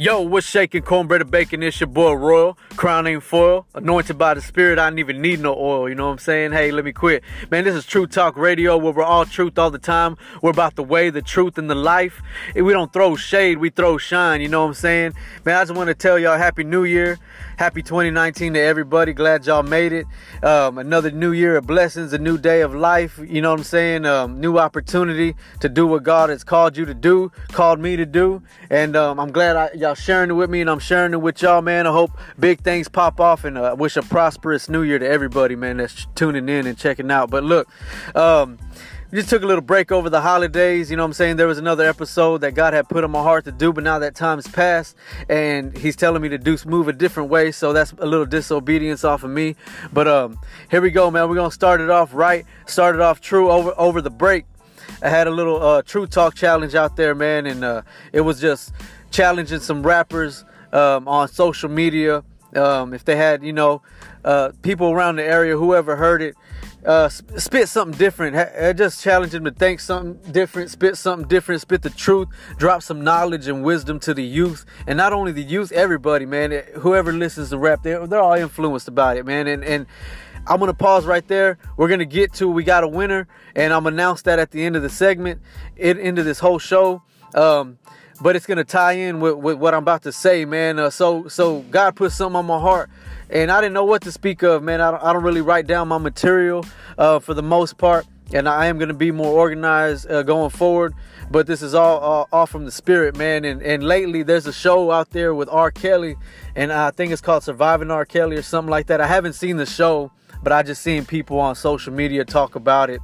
Yo, what's shaking cornbread and bacon? It's your boy Royal, crown ain't foil, anointed by the spirit. I don't even need no oil, you know what I'm saying? Hey, let me quit. Man, this is True Talk Radio where we're all truth all the time. We're about the way, the truth, and the life. We don't throw shade, we throw shine, you know what I'm saying? Man, I just want to tell y'all Happy New Year. Happy 2019 to everybody. Glad y'all made it. Um, another new year of blessings, a new day of life, you know what I'm saying? Um, new opportunity to do what God has called you to do, called me to do. And um, I'm glad I, y'all sharing it with me and I'm sharing it with y'all, man. I hope big things pop off and I uh, wish a prosperous new year to everybody, man, that's tuning in and checking out. But look, um, we just took a little break over the holidays. You know what I'm saying? There was another episode that God had put on my heart to do, but now that time's passed and He's telling me to do move a different way. So that's a little disobedience off of me. But um, here we go, man. We're gonna start it off right. Start it off true over over the break. I had a little uh, true talk challenge out there, man, and uh, it was just challenging some rappers um, on social media. Um, if they had, you know, uh, people around the area, whoever heard it, uh, spit something different. I just challenge them to think something different, spit something different, spit the truth, drop some knowledge and wisdom to the youth, and not only the youth, everybody, man. Whoever listens to rap, they're they're all influenced about it, man. And and I'm gonna pause right there. We're gonna get to we got a winner, and I'm announce that at the end of the segment, it into this whole show. Um, but it's gonna tie in with, with what I'm about to say, man. Uh, so so God put something on my heart, and I didn't know what to speak of, man. I don't, I don't really write down my material uh, for the most part, and I am gonna be more organized uh, going forward. But this is all, all, all from the spirit, man. And and lately there's a show out there with R. Kelly, and I think it's called Surviving R. Kelly or something like that. I haven't seen the show, but I just seen people on social media talk about it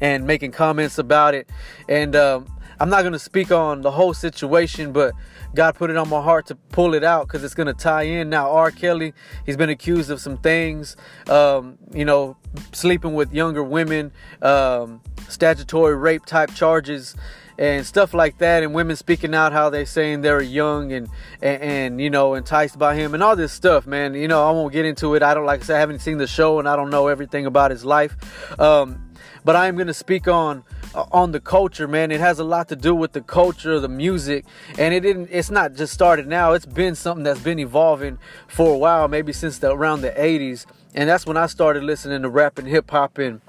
and making comments about it, and. Um, I'm not going to speak on the whole situation, but God put it on my heart to pull it out because it's going to tie in. Now, R. Kelly, he's been accused of some things, um, you know, sleeping with younger women, um, statutory rape type charges and stuff like that and women speaking out how they're saying they're young and, and, and you know enticed by him and all this stuff man you know i won't get into it i don't like i said i haven't seen the show and i don't know everything about his life um, but i am going to speak on uh, on the culture, man. It has a lot to do with the culture, the music, and it didn't. It's not just started now. It's been something that's been evolving for a while, maybe since the, around the '80s, and that's when I started listening to rap and hip hop and,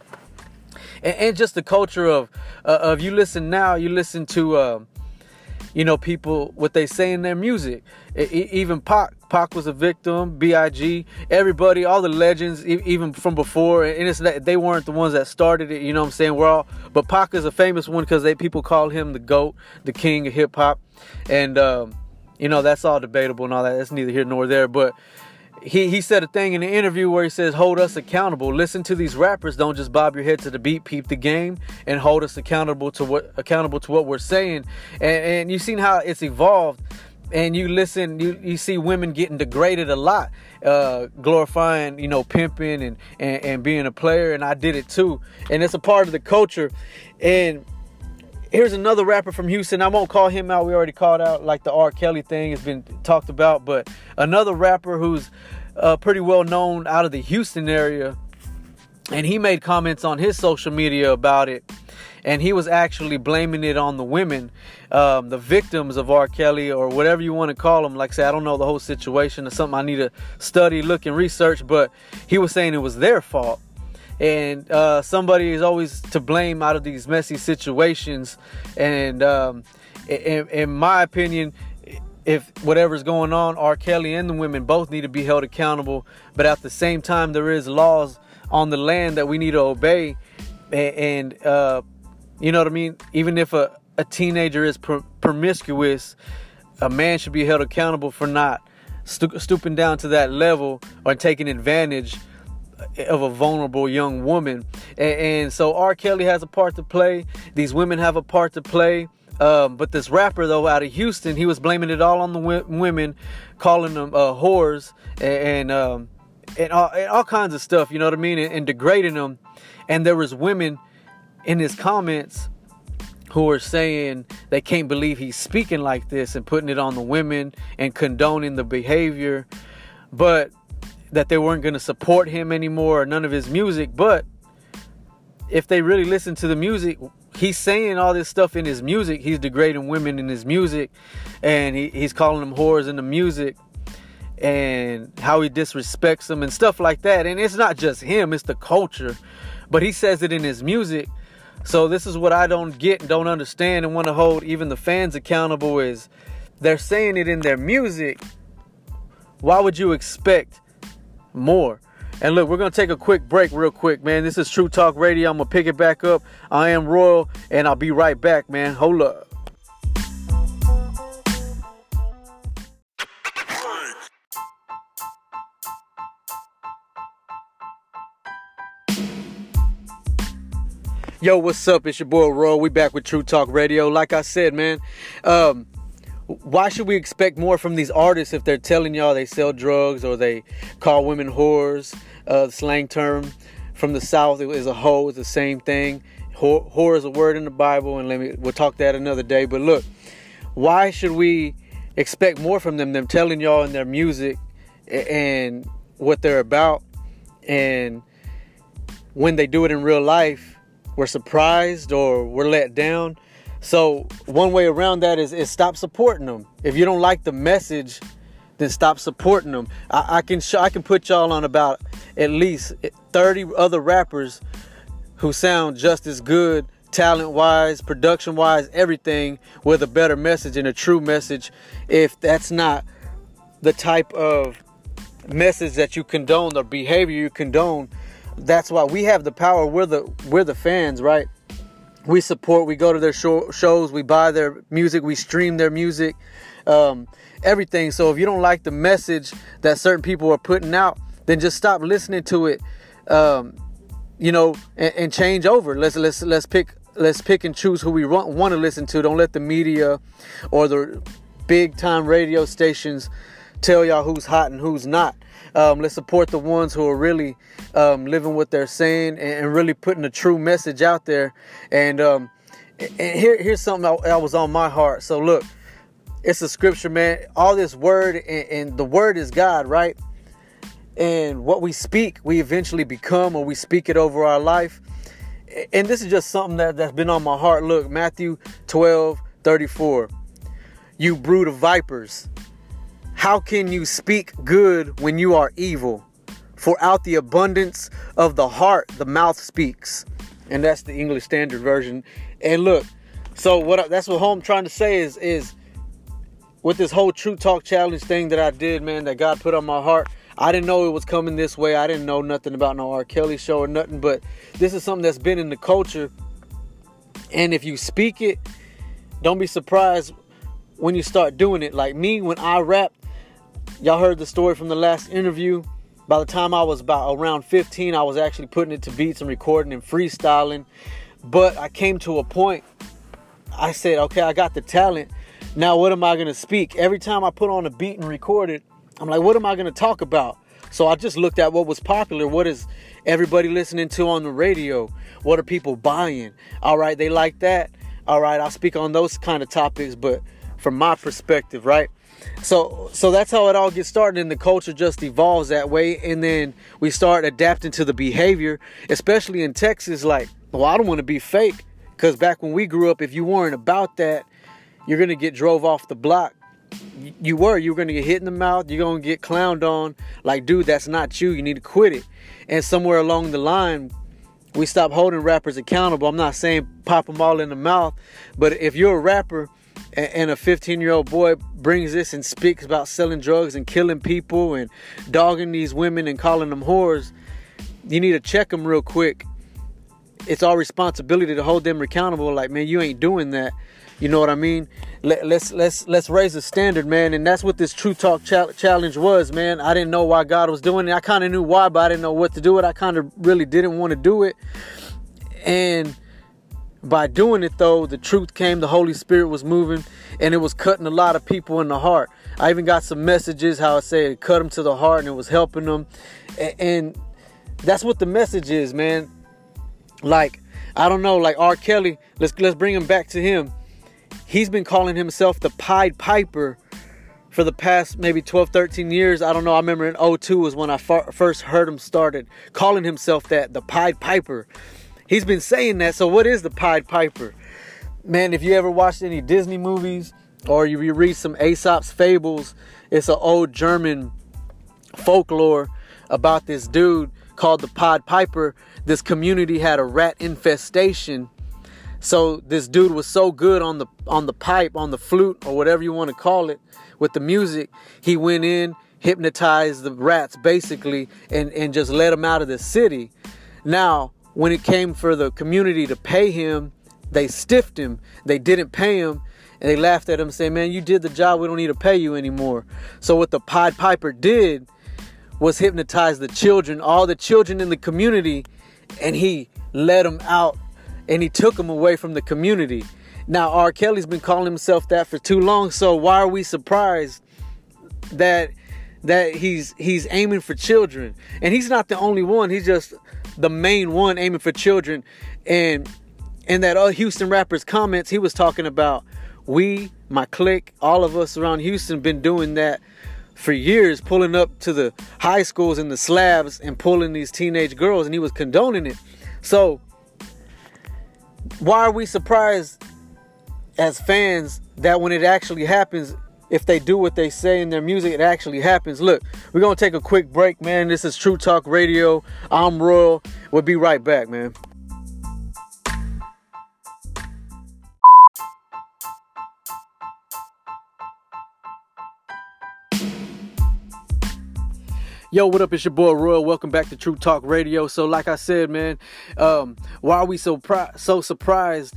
and, and just the culture of uh, of you listen now, you listen to. Uh, you know, people what they say in their music. even Pac, Pac was a victim. Big, everybody, all the legends, even from before, and it's that they weren't the ones that started it. You know what I'm saying? We're all, but Pac is a famous one because they people call him the goat, the king of hip hop, and um, you know that's all debatable and all that. That's neither here nor there, but he he said a thing in the interview where he says hold us accountable. Listen to these rappers. Don't just bob your head to the beat peep the game and hold us accountable to what accountable to what we're saying. And, and you've seen how it's evolved and you listen you, you see women getting degraded a lot uh, glorifying you know pimping and, and and being a player and i did it too. And it's a part of the culture. And Here's another rapper from Houston. I won't call him out. We already called out like the R. Kelly thing has been talked about, but another rapper who's uh, pretty well known out of the Houston area, and he made comments on his social media about it, and he was actually blaming it on the women, um, the victims of R. Kelly or whatever you want to call them. Like I say, I don't know the whole situation. It's something I need to study, look, and research, but he was saying it was their fault and uh, somebody is always to blame out of these messy situations. And um, in, in, my opinion, if whatever's going on, R. Kelly and the women both need to be held accountable. But at the same time, there is laws on the land that we need to obey. And, uh, you know what I mean? Even if a, a teenager is pr- promiscuous, a man should be held accountable for not stooping down to that level or taking advantage of a vulnerable young woman. And, and, so R. Kelly has a part to play. These women have a part to play. Um, but this rapper, though, out of Houston, he was blaming it all on the w- women, calling them uh, whores and and, um, and, all, and, all, kinds of stuff. You know what I mean? And, and degrading them. And there was women in his comments who are saying they can't believe he's speaking like this and putting it on the women and condoning the behavior. But that they weren't going to support him anymore or none of his music. But if they really listen to the music, he's saying all this stuff in his music. He's degrading women in his music, and he, he's calling them whores in the music, and how he disrespects them and stuff like that. And it's not just him; it's the culture. But he says it in his music. So this is what I don't get and don't understand, and want to hold even the fans accountable. Is they're saying it in their music. Why would you expect more? And look, we're gonna take a quick break, real quick, man. This is True Talk Radio. I'm gonna pick it back up. I am Royal, and I'll be right back, man. Hold up. Yo, what's up? It's your boy Royal. We back with True Talk Radio. Like I said, man, um, why should we expect more from these artists if they're telling y'all they sell drugs or they call women whores? Uh, slang term from the South is a hoe. It's the same thing. Whore, whore is a word in the Bible, and let me we'll talk that another day. But look, why should we expect more from them? Them telling y'all in their music and what they're about, and when they do it in real life, we're surprised or we're let down. So one way around that is, is stop supporting them. If you don't like the message, then stop supporting them. I, I can I can put y'all on about at least 30 other rappers who sound just as good talent wise, production wise, everything with a better message and a true message. If that's not the type of message that you condone or behavior you condone, that's why we have the power. We're the we're the fans, right? We support. We go to their show, shows. We buy their music. We stream their music. Um, everything. So if you don't like the message that certain people are putting out, then just stop listening to it. Um, you know, and, and, change over. Let's let's let's pick let's pick and choose who we want, want to listen to. Don't let the media or the big time radio stations tell y'all who's hot and who's not. Um, let's support the ones who are really um, living what they're saying and, and, really putting a true message out there. And, um, and here, here's something that was on my heart. So look, it's a scripture, man. All this word and, and the word is God, right? And what we speak, we eventually become, or we speak it over our life. And this is just something that, that's been on my heart. Look, Matthew 12, 34. You brood of vipers, how can you speak good when you are evil? For out the abundance of the heart, the mouth speaks. And that's the English Standard Version. And look, so what that's what I'm trying to say is is with this whole True Talk Challenge thing that I did, man, that God put on my heart. I didn't know it was coming this way. I didn't know nothing about no R. Kelly show or nothing, but this is something that's been in the culture. And if you speak it, don't be surprised when you start doing it. Like me, when I rap, y'all heard the story from the last interview. By the time I was about around 15, I was actually putting it to beats and recording and freestyling. But I came to a point, I said, okay, I got the talent now, what am I going to speak? Every time I put on a beat and record it, I'm like, what am I going to talk about? So I just looked at what was popular. What is everybody listening to on the radio? What are people buying? All right, they like that. All right, I'll speak on those kind of topics, but from my perspective, right? So so that's how it all gets started and the culture just evolves that way and then we start adapting to the behavior, especially in Texas like, well, I don't want to be fake cuz back when we grew up if you weren't about that, you're gonna get drove off the block. You were, you were gonna get hit in the mouth, you're gonna get clowned on. Like, dude, that's not you. You need to quit it. And somewhere along the line, we stop holding rappers accountable. I'm not saying pop them all in the mouth, but if you're a rapper and a 15 year old boy brings this and speaks about selling drugs and killing people and dogging these women and calling them whores, you need to check them real quick. It's our responsibility to hold them accountable. Like, man, you ain't doing that. You know what I mean? Let, let's let's let's raise the standard, man. And that's what this True Talk challenge was, man. I didn't know why God was doing it. I kind of knew why, but I didn't know what to do it. I kind of really didn't want to do it. And by doing it though, the truth came. The Holy Spirit was moving, and it was cutting a lot of people in the heart. I even got some messages how I said it cut them to the heart, and it was helping them. And, and that's what the message is, man. Like I don't know, like R. Kelly. Let's let's bring him back to him he's been calling himself the Pied Piper for the past maybe 12, 13 years. I don't know. I remember in 02 was when I far, first heard him started calling himself that, the Pied Piper. He's been saying that. So what is the Pied Piper? Man, if you ever watched any Disney movies or you read some Aesop's fables, it's an old German folklore about this dude called the Pied Piper. This community had a rat infestation. So this dude was so good on the on the pipe, on the flute or whatever you want to call it with the music, he went in, hypnotized the rats basically and and just let them out of the city. Now, when it came for the community to pay him, they stiffed him. They didn't pay him and they laughed at him saying, "Man, you did the job. We don't need to pay you anymore." So what the Pied Piper did was hypnotize the children, all the children in the community, and he let them out and he took them away from the community. Now, R. Kelly's been calling himself that for too long, so why are we surprised that that he's he's aiming for children? And he's not the only one. He's just the main one aiming for children. And in that other Houston rapper's comments, he was talking about we, my clique, all of us around Houston been doing that for years, pulling up to the high schools and the slabs and pulling these teenage girls, and he was condoning it. So, why are we surprised as fans that when it actually happens, if they do what they say in their music, it actually happens? Look, we're gonna take a quick break, man. This is True Talk Radio. I'm Royal. We'll be right back, man. Yo, what up? It's your boy Royal. Welcome back to True Talk Radio. So, like I said, man, um, why are we so pri- so surprised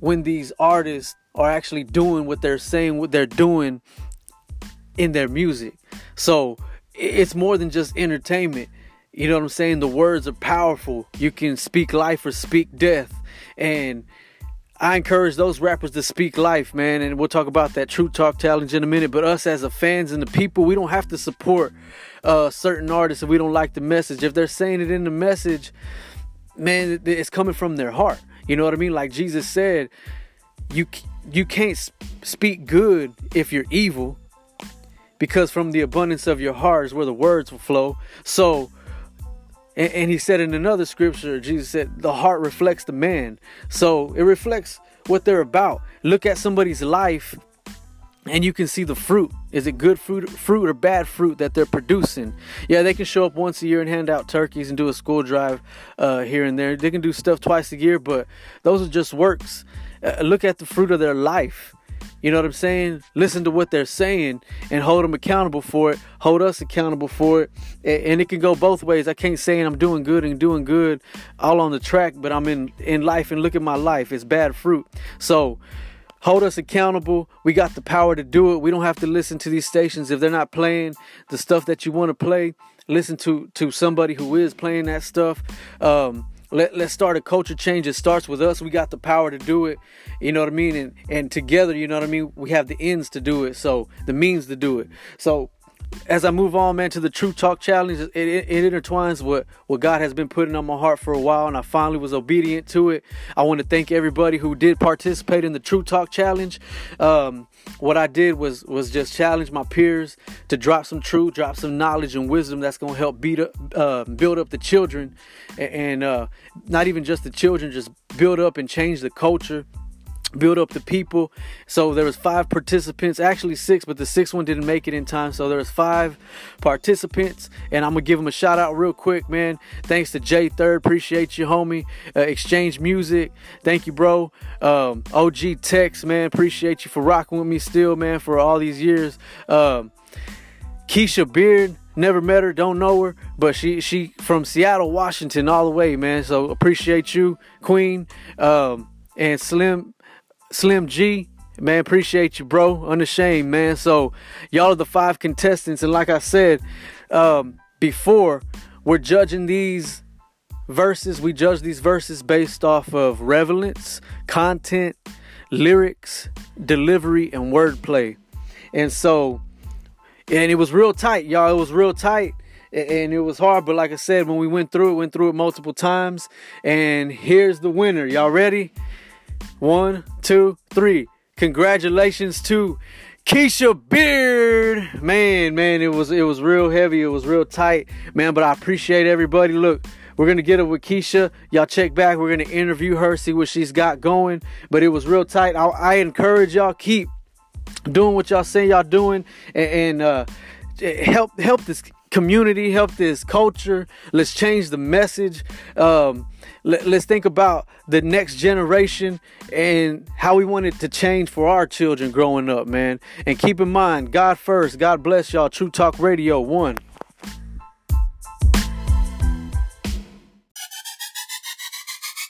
when these artists are actually doing what they're saying, what they're doing in their music? So, it's more than just entertainment. You know what I'm saying? The words are powerful. You can speak life or speak death, and I encourage those rappers to speak life, man. And we'll talk about that True Talk challenge in a minute. But us as the fans and the people, we don't have to support uh, certain artists if we don't like the message. If they're saying it in the message, man, it's coming from their heart. You know what I mean? Like Jesus said, you you can't speak good if you're evil, because from the abundance of your heart is where the words will flow. So, and, and he said in another scripture, Jesus said, the heart reflects the man. So it reflects what they're about. Look at somebody's life and you can see the fruit. Is it good fruit, fruit or bad fruit that they're producing? Yeah, they can show up once a year and hand out turkeys and do a school drive uh, here and there. They can do stuff twice a year, but those are just works. Uh, look at the fruit of their life. You know what I'm saying? Listen to what they're saying and hold them accountable for it. Hold us accountable for it. And it can go both ways. I can't say I'm doing good and doing good all on the track, but I'm in in life and look at my life. It's bad fruit. So hold us accountable. We got the power to do it. We don't have to listen to these stations if they're not playing the stuff that you want to play. Listen to to somebody who is playing that stuff. Um, let, let's start a culture change. It starts with us. We got the power to do it. You know what I mean? And and together, you know what I mean? We have the ends to do it. So the means to do it. So as I move on, man, to the True Talk Challenge, it, it, it, intertwines what, what God has been putting on my heart for a while, and I finally was obedient to it. I want to thank everybody who did participate in the True Talk Challenge. Um, what I did was was just challenge my peers to drop some truth, drop some knowledge and wisdom that's going to help beat up, uh, build up the children, and, and uh, not even just the children, just build up and change the culture build up the people. So there was five participants actually six but the sixth one didn't make it in time. So there was five participants and i'm gonna give them a shout out real quick man. Thanks to jay third. Appreciate you homie. Uh, exchange music. Thank you bro. Um, og tex man. Appreciate you for rocking with me still man for all these years. Um, keisha beard never met her don't know her but she she from seattle washington all the way man. So appreciate you queen. Um, and slim Slim G, man, appreciate you, bro. Unashamed, man. So, y'all are the five contestants, and like I said um, before, we're judging these verses. We judge these verses based off of relevance, content, lyrics, delivery, and wordplay. And so, and it was real tight, y'all. It was real tight and it was hard but like i said when we went through it went through it multiple times and here's the winner y'all ready one, two, three. Congratulations to Keisha Beard. Man, man, it was it was real heavy. It was real tight, man. But I appreciate everybody. Look, we're gonna get it with Keisha. Y'all check back. We're gonna interview her, see what she's got going. But it was real tight. I, I encourage y'all keep doing what y'all say y'all doing and, and uh, help help this community, help this culture. Let's change the message. Um, let, us think about the next generation and how we want it to change for our children growing up, man. And keep in mind, God first. God bless y'all. True Talk Radio, one.